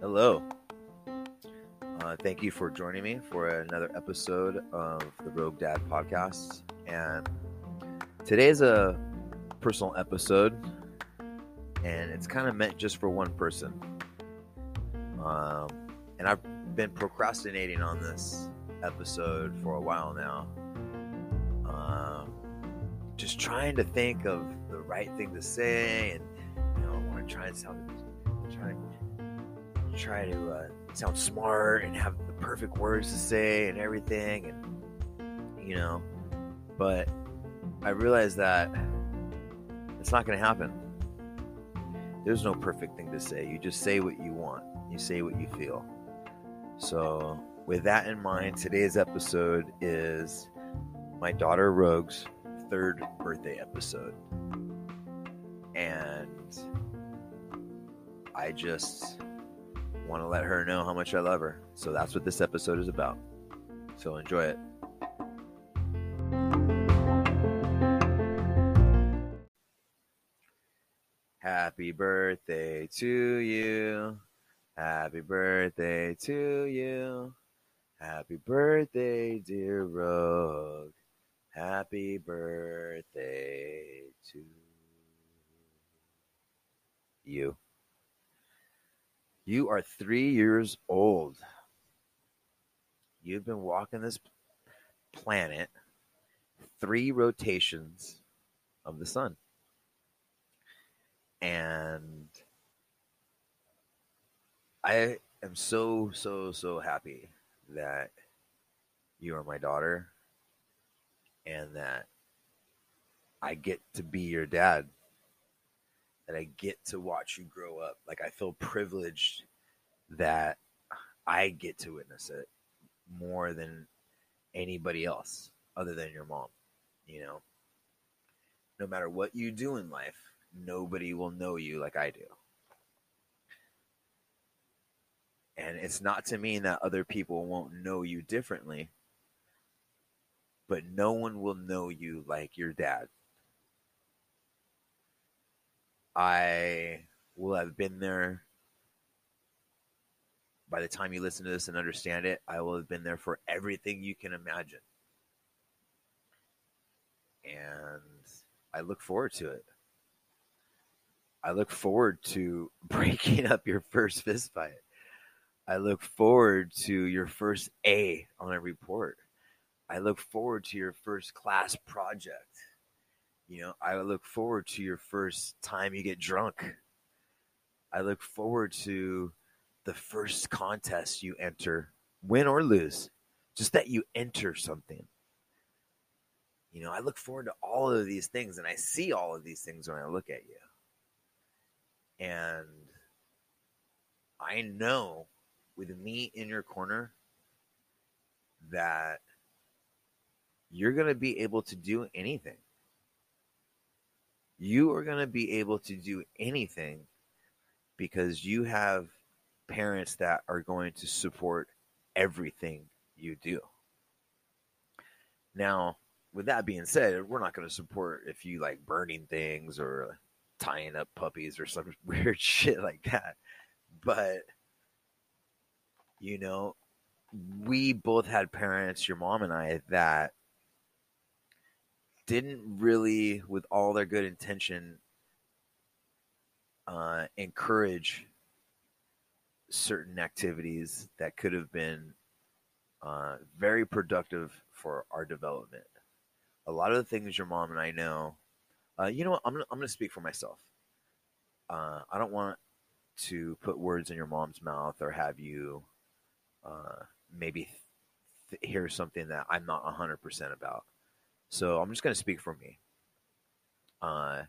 Hello. Uh, thank you for joining me for another episode of the Rogue Dad podcast. And today is a personal episode, and it's kind of meant just for one person. Um, and I've been procrastinating on this episode for a while now. Just trying to think of the right thing to say, and you know, I want to try and sound try try to uh, sound smart and have the perfect words to say and everything, and you know, but I realized that it's not going to happen. There's no perfect thing to say. You just say what you want. You say what you feel. So, with that in mind, today's episode is my daughter Rogue's third birthday episode. And I just want to let her know how much I love her. So that's what this episode is about. So enjoy it. Happy birthday to you. Happy birthday to you. Happy birthday, dear Rogue. Happy birthday to you. You are three years old. You've been walking this planet three rotations of the sun. And I am so, so, so happy that you are my daughter and that I get to be your dad. That I get to watch you grow up. Like I feel privileged that I get to witness it more than anybody else other than your mom. You know, no matter what you do in life, nobody will know you like I do. And it's not to mean that other people won't know you differently, but no one will know you like your dad. I will have been there by the time you listen to this and understand it. I will have been there for everything you can imagine. And I look forward to it. I look forward to breaking up your first fist fight. I look forward to your first A on a report. I look forward to your first class project. You know, I look forward to your first time you get drunk. I look forward to the first contest you enter, win or lose, just that you enter something. You know, I look forward to all of these things and I see all of these things when I look at you. And I know with me in your corner that you're going to be able to do anything. You are going to be able to do anything because you have parents that are going to support everything you do. Now, with that being said, we're not going to support if you like burning things or tying up puppies or some weird shit like that. But you know, we both had parents, your mom and I, that didn't really, with all their good intention, uh, encourage certain activities that could have been uh, very productive for our development. A lot of the things your mom and I know, uh, you know what? I'm gonna, I'm gonna speak for myself. Uh, I don't want to put words in your mom's mouth or have you uh, maybe th- hear something that I'm not 100% about. So I'm just going to speak for me. Uh,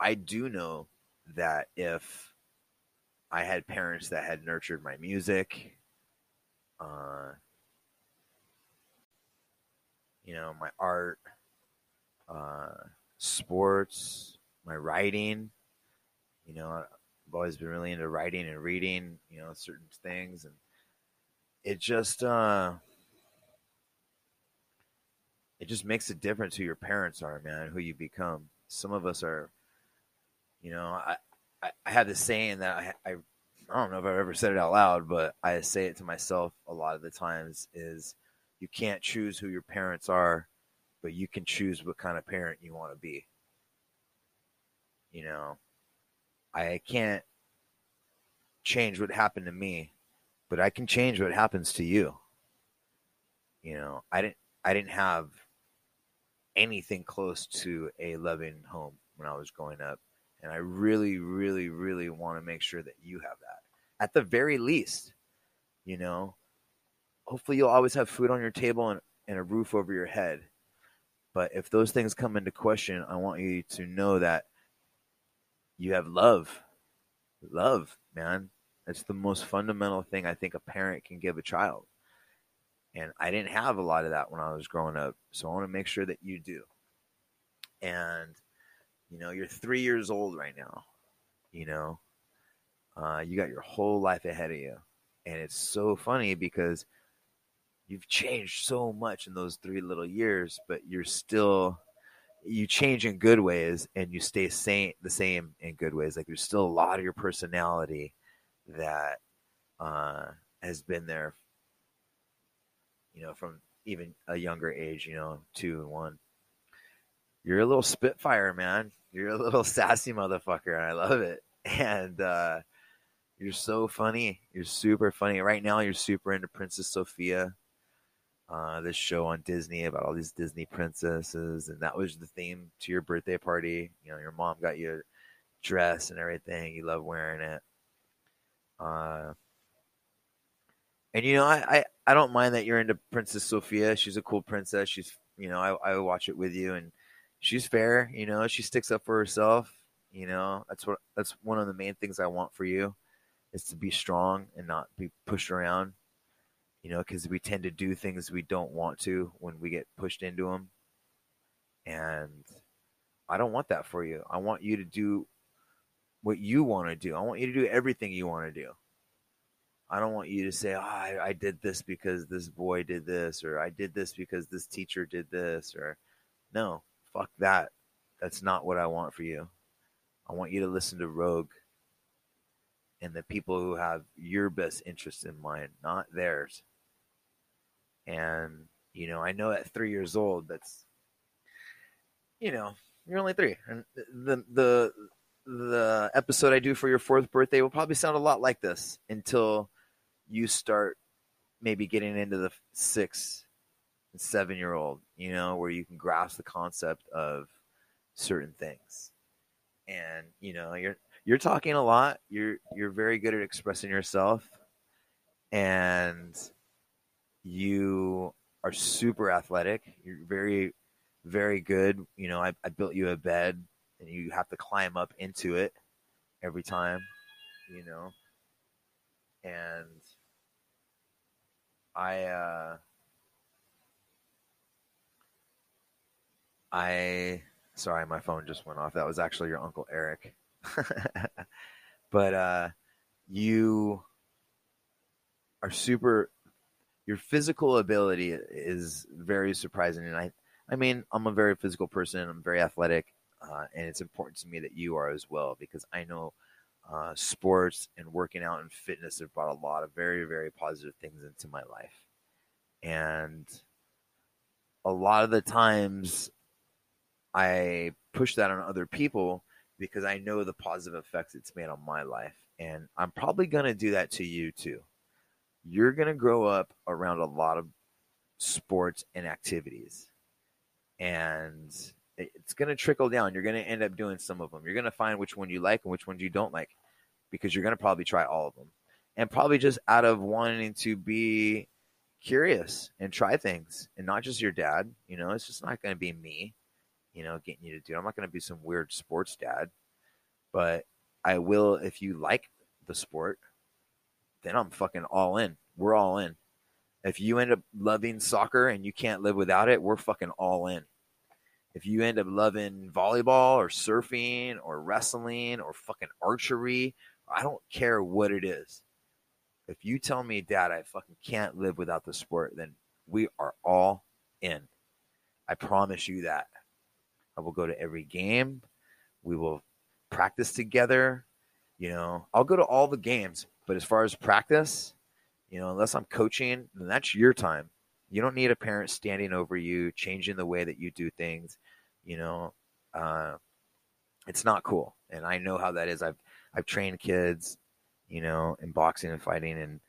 I do know that if I had parents that had nurtured my music, uh, you know, my art, uh, sports, my writing, you know, I've always been really into writing and reading, you know, certain things, and it just uh, it just makes a difference who your parents are, man, who you become. Some of us are, you know, I, I, I have this saying that I, I, I don't know if I've ever said it out loud, but I say it to myself a lot of the times is you can't choose who your parents are, but you can choose what kind of parent you want to be. You know, I can't change what happened to me, but I can change what happens to you. You know, I didn't I didn't have anything close to a loving home when I was growing up. And I really, really, really want to make sure that you have that. At the very least, you know, hopefully you'll always have food on your table and, and a roof over your head. But if those things come into question, I want you to know that you have love. Love, man. That's the most fundamental thing I think a parent can give a child. And I didn't have a lot of that when I was growing up. So I want to make sure that you do. And, you know, you're three years old right now. You know, uh, you got your whole life ahead of you. And it's so funny because you've changed so much in those three little years, but you're still you change in good ways and you stay same the same in good ways. Like there's still a lot of your personality that uh, has been there you know, from even a younger age, you know, two and one. You're a little spitfire, man. You're a little sassy motherfucker, and I love it. And uh, you're so funny. You're super funny. Right now, you're super into Princess Sofia. Uh, this show on Disney about all these Disney princesses, and that was the theme to your birthday party. You know, your mom got you a dress and everything. You love wearing it. Uh, and you know, I, I, I don't mind that you're into Princess Sofia. She's a cool princess. She's you know, I, I watch it with you and she's fair, you know, she sticks up for herself. You know, that's what that's one of the main things I want for you is to be strong and not be pushed around. You know, because we tend to do things we don't want to when we get pushed into them. And I don't want that for you. I want you to do what you want to do. I want you to do everything you want to do. I don't want you to say, oh, I, I did this because this boy did this, or I did this because this teacher did this, or no, fuck that. That's not what I want for you. I want you to listen to Rogue and the people who have your best interest in mind, not theirs. And, you know, I know at three years old, that's, you know, you're only three. And the, the, the episode I do for your fourth birthday will probably sound a lot like this until you start maybe getting into the six and seven year old, you know, where you can grasp the concept of certain things. And, you know, you're you're talking a lot. You're you're very good at expressing yourself and you are super athletic. You're very, very good. You know, I, I built you a bed and you have to climb up into it every time, you know. And I uh, I sorry, my phone just went off. That was actually your uncle Eric. but uh, you are super. Your physical ability is very surprising, and I, I mean, I'm a very physical person. I'm very athletic, uh, and it's important to me that you are as well because I know uh, sports and working out and fitness have brought a lot of very, very positive things into my life. And a lot of the times I push that on other people because I know the positive effects it's made on my life. And I'm probably going to do that to you too. You're going to grow up around a lot of sports and activities. And it's going to trickle down. You're going to end up doing some of them. You're going to find which one you like and which ones you don't like because you're going to probably try all of them. And probably just out of wanting to be curious and try things and not just your dad. You know, it's just not going to be me, you know, getting you to do. I'm not going to be some weird sports dad, but I will if you like the sport, then I'm fucking all in. We're all in. If you end up loving soccer and you can't live without it, we're fucking all in if you end up loving volleyball or surfing or wrestling or fucking archery, I don't care what it is. If you tell me, Dad, I fucking can't live without the sport, then we are all in. I promise you that. I will go to every game. We will practice together. You know, I'll go to all the games, but as far as practice, you know, unless I'm coaching, then that's your time. You don't need a parent standing over you, changing the way that you do things. You know, uh, it's not cool, and I know how that is. I've I've trained kids, you know, in boxing and fighting, and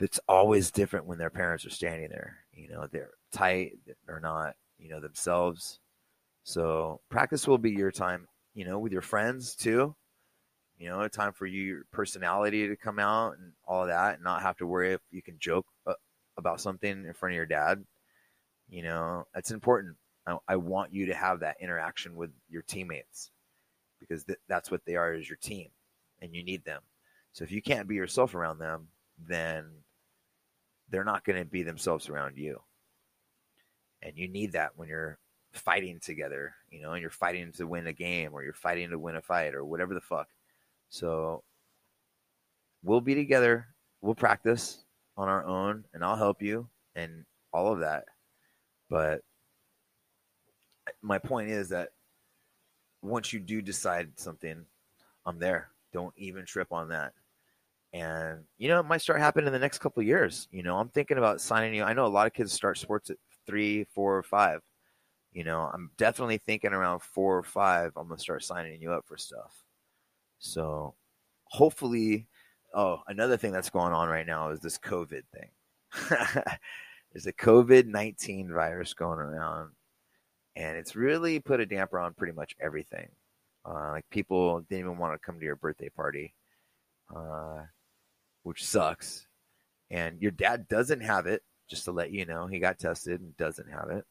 it's always different when their parents are standing there. You know, they're tight, they're not, you know, themselves. So practice will be your time, you know, with your friends too. You know, a time for your personality to come out and all that, and not have to worry if you can joke uh, about something in front of your dad. You know, that's important. I, I want you to have that interaction with your teammates because th- that's what they are as your team, and you need them. So if you can't be yourself around them, then they're not going to be themselves around you. And you need that when you're fighting together, you know, and you're fighting to win a game or you're fighting to win a fight or whatever the fuck. So we'll be together. We'll practice on our own and I'll help you and all of that. But my point is that once you do decide something, I'm there. Don't even trip on that. And you know, it might start happening in the next couple years. You know, I'm thinking about signing you. I know a lot of kids start sports at three, four, or five. You know, I'm definitely thinking around four or five. I'm gonna start signing you up for stuff. So, hopefully, oh, another thing that's going on right now is this COVID thing. There's a COVID 19 virus going around, and it's really put a damper on pretty much everything. Uh, like people didn't even want to come to your birthday party, uh, which sucks. And your dad doesn't have it, just to let you know. He got tested and doesn't have it.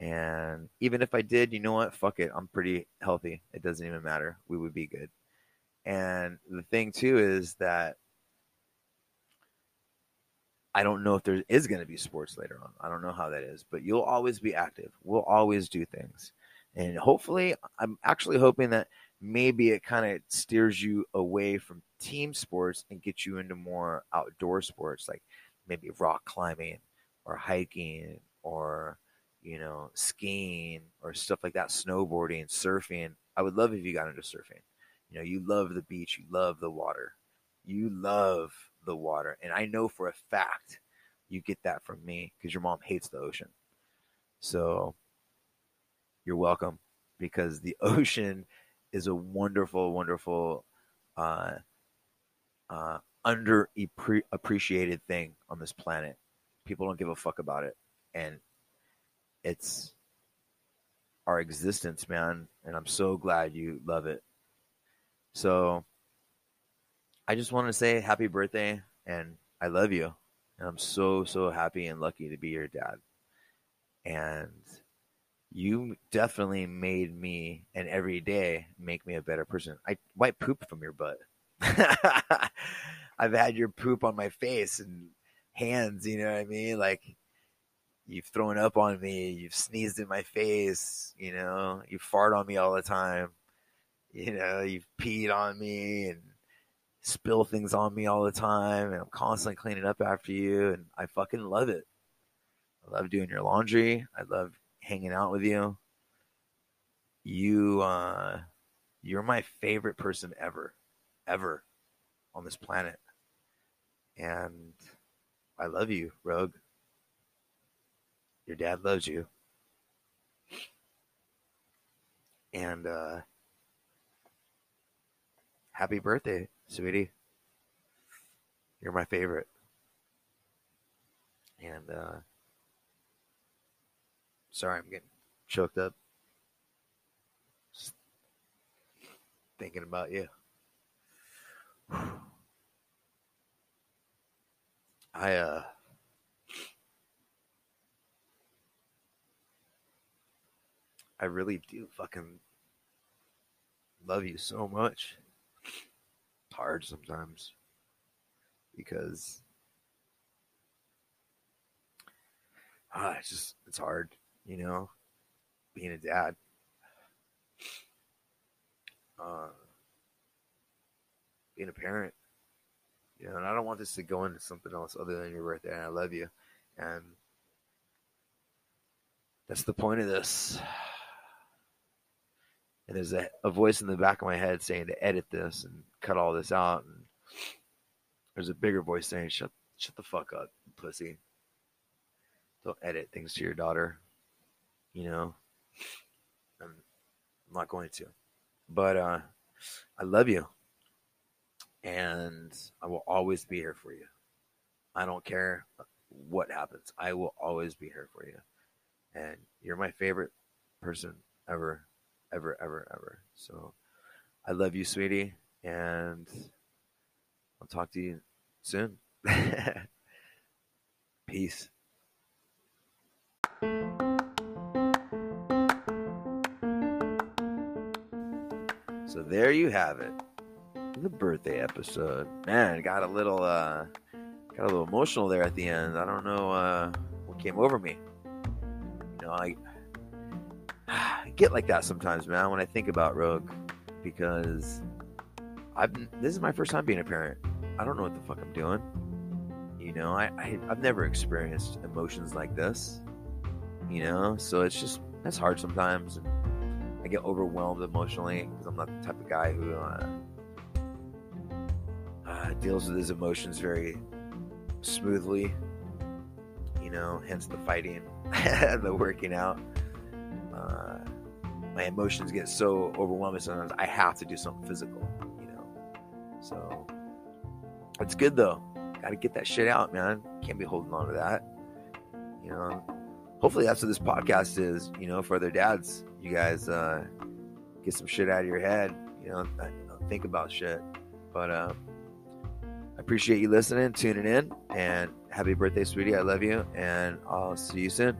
And even if I did, you know what? Fuck it. I'm pretty healthy. It doesn't even matter. We would be good. And the thing too is that I don't know if there is going to be sports later on. I don't know how that is, but you'll always be active. We'll always do things. And hopefully, I'm actually hoping that maybe it kind of steers you away from team sports and gets you into more outdoor sports like maybe rock climbing or hiking or you know skiing or stuff like that snowboarding surfing i would love if you got into surfing you know you love the beach you love the water you love the water. And I know for a fact you get that from me because your mom hates the ocean. So you're welcome because the ocean is a wonderful, wonderful, uh, uh, under appreciated thing on this planet. People don't give a fuck about it. And it's our existence, man. And I'm so glad you love it. So I just want to say happy birthday and I love you. And I'm so, so happy and lucky to be your dad. And you definitely made me and every day make me a better person. I wipe poop from your butt. I've had your poop on my face and hands, you know what I mean? Like you've thrown up on me, you've sneezed in my face, you know, you fart on me all the time, you know, you've peed on me and spill things on me all the time and I'm constantly cleaning up after you and I fucking love it. I love doing your laundry. I love hanging out with you. You uh you're my favorite person ever. Ever on this planet. And I love you, Rogue. Your dad loves you. And uh happy birthday sweetie. You're my favorite. And uh sorry I'm getting choked up. Just thinking about you. I uh I really do fucking love you so much hard sometimes because ah, it's just it's hard, you know, being a dad. Uh, being a parent, you know, and I don't want this to go into something else other than your birthday. And I love you, and that's the point of this. And there's a, a voice in the back of my head saying to edit this and cut all this out. And there's a bigger voice saying, "Shut, shut the fuck up, pussy. Don't edit things to your daughter." You know, I'm, not going to. But uh, I love you, and I will always be here for you. I don't care what happens. I will always be here for you. And you're my favorite person ever, ever, ever, ever. So I love you, sweetie. And I'll talk to you soon. Peace. So there you have it. The birthday episode. Man, got a little uh got a little emotional there at the end. I don't know uh what came over me. You know, I, I get like that sometimes, man, when I think about Rogue because I've this is my first time being a parent. I don't know what the fuck I'm doing. You know, I, I I've never experienced emotions like this. You know, so it's just that's hard sometimes. I get overwhelmed emotionally because I'm not the type of guy who uh, uh, deals with his emotions very smoothly. You know, hence the fighting, the working out. Uh, my emotions get so overwhelming sometimes I have to do something physical. You know, so it's good though. Got to get that shit out, man. Can't be holding on to that. You know, hopefully that's what this podcast is. You know, for other dads, you guys uh, get some shit out of your head. You know, think about shit. But uh, I appreciate you listening, tuning in, and happy birthday, sweetie. I love you, and I'll see you soon.